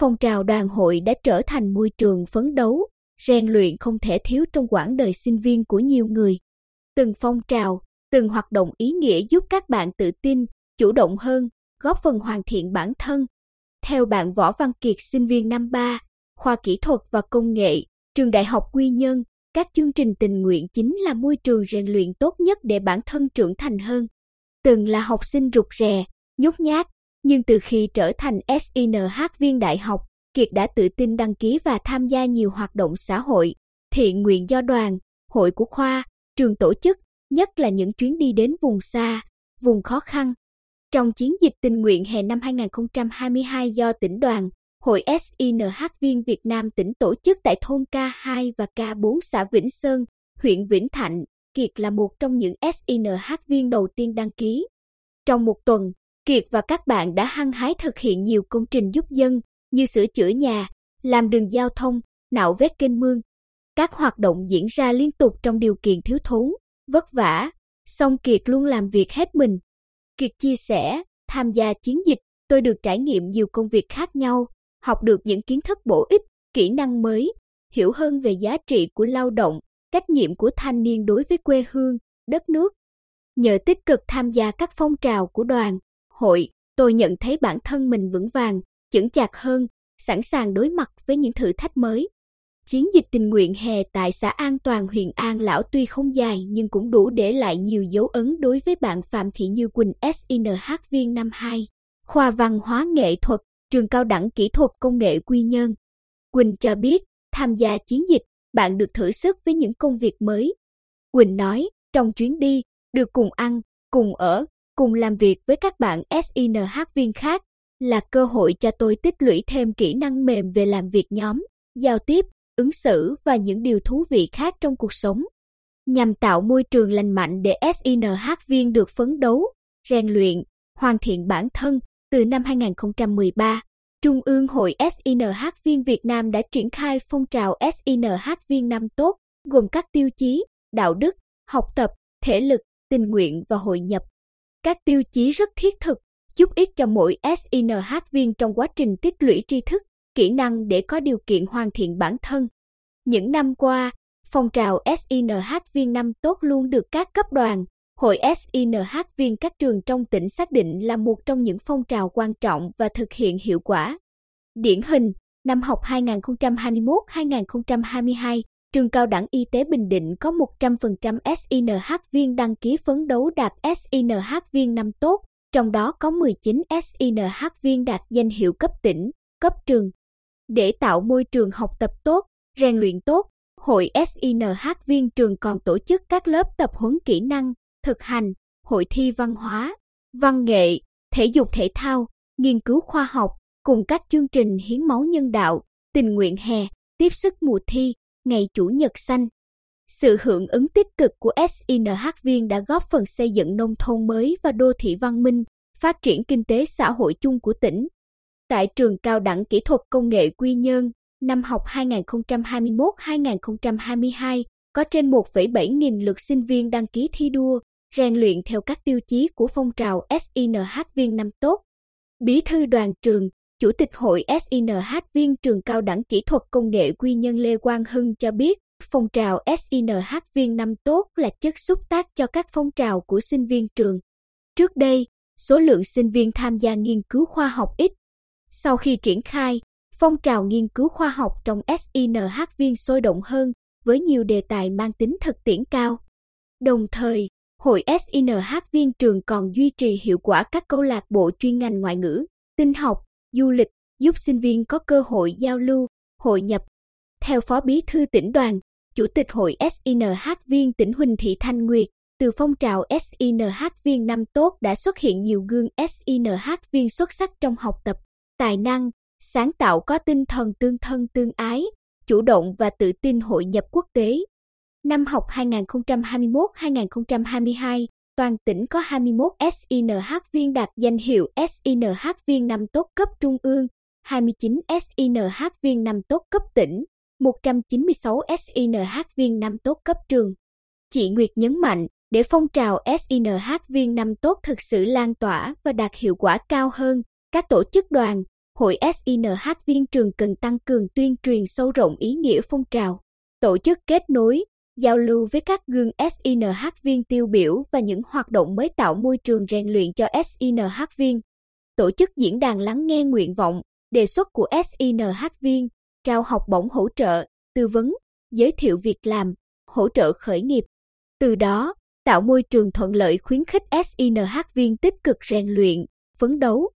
phong trào đoàn hội đã trở thành môi trường phấn đấu, rèn luyện không thể thiếu trong quãng đời sinh viên của nhiều người. Từng phong trào, từng hoạt động ý nghĩa giúp các bạn tự tin, chủ động hơn, góp phần hoàn thiện bản thân. Theo bạn Võ Văn Kiệt sinh viên năm 3, khoa kỹ thuật và công nghệ, trường Đại học Quy Nhơn, các chương trình tình nguyện chính là môi trường rèn luyện tốt nhất để bản thân trưởng thành hơn. Từng là học sinh rụt rè, nhút nhát, nhưng từ khi trở thành SINH viên đại học, Kiệt đã tự tin đăng ký và tham gia nhiều hoạt động xã hội, thiện nguyện do đoàn, hội của khoa, trường tổ chức, nhất là những chuyến đi đến vùng xa, vùng khó khăn. Trong chiến dịch tình nguyện hè năm 2022 do tỉnh đoàn, Hội SINH viên Việt Nam tỉnh tổ chức tại thôn K2 và K4 xã Vĩnh Sơn, huyện Vĩnh Thạnh, Kiệt là một trong những SINH viên đầu tiên đăng ký. Trong một tuần, Kiệt và các bạn đã hăng hái thực hiện nhiều công trình giúp dân như sửa chữa nhà, làm đường giao thông, nạo vét kênh mương. Các hoạt động diễn ra liên tục trong điều kiện thiếu thốn, vất vả, song Kiệt luôn làm việc hết mình. Kiệt chia sẻ, tham gia chiến dịch, tôi được trải nghiệm nhiều công việc khác nhau, học được những kiến thức bổ ích, kỹ năng mới, hiểu hơn về giá trị của lao động, trách nhiệm của thanh niên đối với quê hương, đất nước. Nhờ tích cực tham gia các phong trào của đoàn, hội, tôi nhận thấy bản thân mình vững vàng, chững chạc hơn, sẵn sàng đối mặt với những thử thách mới. Chiến dịch tình nguyện hè tại xã An Toàn huyện An Lão tuy không dài nhưng cũng đủ để lại nhiều dấu ấn đối với bạn Phạm Thị Như Quỳnh SINH viên năm 2, khoa văn hóa nghệ thuật, trường cao đẳng kỹ thuật công nghệ Quy Nhơn. Quỳnh cho biết, tham gia chiến dịch, bạn được thử sức với những công việc mới. Quỳnh nói, trong chuyến đi, được cùng ăn, cùng ở, cùng làm việc với các bạn SINH viên khác là cơ hội cho tôi tích lũy thêm kỹ năng mềm về làm việc nhóm, giao tiếp, ứng xử và những điều thú vị khác trong cuộc sống. Nhằm tạo môi trường lành mạnh để SINH viên được phấn đấu, rèn luyện, hoàn thiện bản thân, từ năm 2013, Trung ương Hội SINH viên Việt Nam đã triển khai phong trào SINH viên năm tốt, gồm các tiêu chí, đạo đức, học tập, thể lực, tình nguyện và hội nhập. Các tiêu chí rất thiết thực, giúp ích cho mỗi SINH viên trong quá trình tích lũy tri thức, kỹ năng để có điều kiện hoàn thiện bản thân. Những năm qua, phong trào SINH viên năm tốt luôn được các cấp đoàn, Hội SINH viên các trường trong tỉnh xác định là một trong những phong trào quan trọng và thực hiện hiệu quả. Điển hình, năm học 2021-2022, trường cao đẳng y tế Bình Định có 100% SINH viên đăng ký phấn đấu đạt SINH viên năm tốt, trong đó có 19 SINH viên đạt danh hiệu cấp tỉnh, cấp trường. Để tạo môi trường học tập tốt, rèn luyện tốt, Hội SINH viên trường còn tổ chức các lớp tập huấn kỹ năng, thực hành, hội thi văn hóa, văn nghệ, thể dục thể thao, nghiên cứu khoa học, cùng các chương trình hiến máu nhân đạo, tình nguyện hè, tiếp sức mùa thi, ngày Chủ nhật xanh. Sự hưởng ứng tích cực của SINH viên đã góp phần xây dựng nông thôn mới và đô thị văn minh, phát triển kinh tế xã hội chung của tỉnh. Tại trường cao đẳng kỹ thuật công nghệ Quy Nhơn, năm học 2021-2022, có trên 1,7 nghìn lượt sinh viên đăng ký thi đua, rèn luyện theo các tiêu chí của phong trào SINH viên năm tốt. Bí thư đoàn trường, Chủ tịch hội SINH viên trường cao đẳng kỹ thuật công nghệ Quy Nhân Lê Quang Hưng cho biết, phong trào SINH viên năm tốt là chất xúc tác cho các phong trào của sinh viên trường. Trước đây, số lượng sinh viên tham gia nghiên cứu khoa học ít. Sau khi triển khai, phong trào nghiên cứu khoa học trong SINH viên sôi động hơn với nhiều đề tài mang tính thực tiễn cao. Đồng thời, Hội SINH viên trường còn duy trì hiệu quả các câu lạc bộ chuyên ngành ngoại ngữ, tin học, du lịch, giúp sinh viên có cơ hội giao lưu, hội nhập. Theo Phó Bí thư tỉnh đoàn, Chủ tịch Hội SINH viên tỉnh Huỳnh Thị Thanh Nguyệt, từ phong trào SINH viên năm tốt đã xuất hiện nhiều gương SINH viên xuất sắc trong học tập, tài năng, sáng tạo có tinh thần tương thân tương ái, chủ động và tự tin hội nhập quốc tế. Năm học 2021-2022, toàn tỉnh có 21 SINH viên đạt danh hiệu SINH viên năm tốt cấp trung ương, 29 SINH viên năm tốt cấp tỉnh, 196 SINH viên năm tốt cấp trường. Chị Nguyệt nhấn mạnh, để phong trào SINH viên năm tốt thực sự lan tỏa và đạt hiệu quả cao hơn, các tổ chức đoàn, Hội SINH viên trường cần tăng cường tuyên truyền sâu rộng ý nghĩa phong trào, tổ chức kết nối, giao lưu với các gương SINH viên tiêu biểu và những hoạt động mới tạo môi trường rèn luyện cho SINH viên. Tổ chức diễn đàn lắng nghe nguyện vọng, đề xuất của SINH viên, trao học bổng hỗ trợ, tư vấn, giới thiệu việc làm, hỗ trợ khởi nghiệp. Từ đó, tạo môi trường thuận lợi khuyến khích SINH viên tích cực rèn luyện, phấn đấu,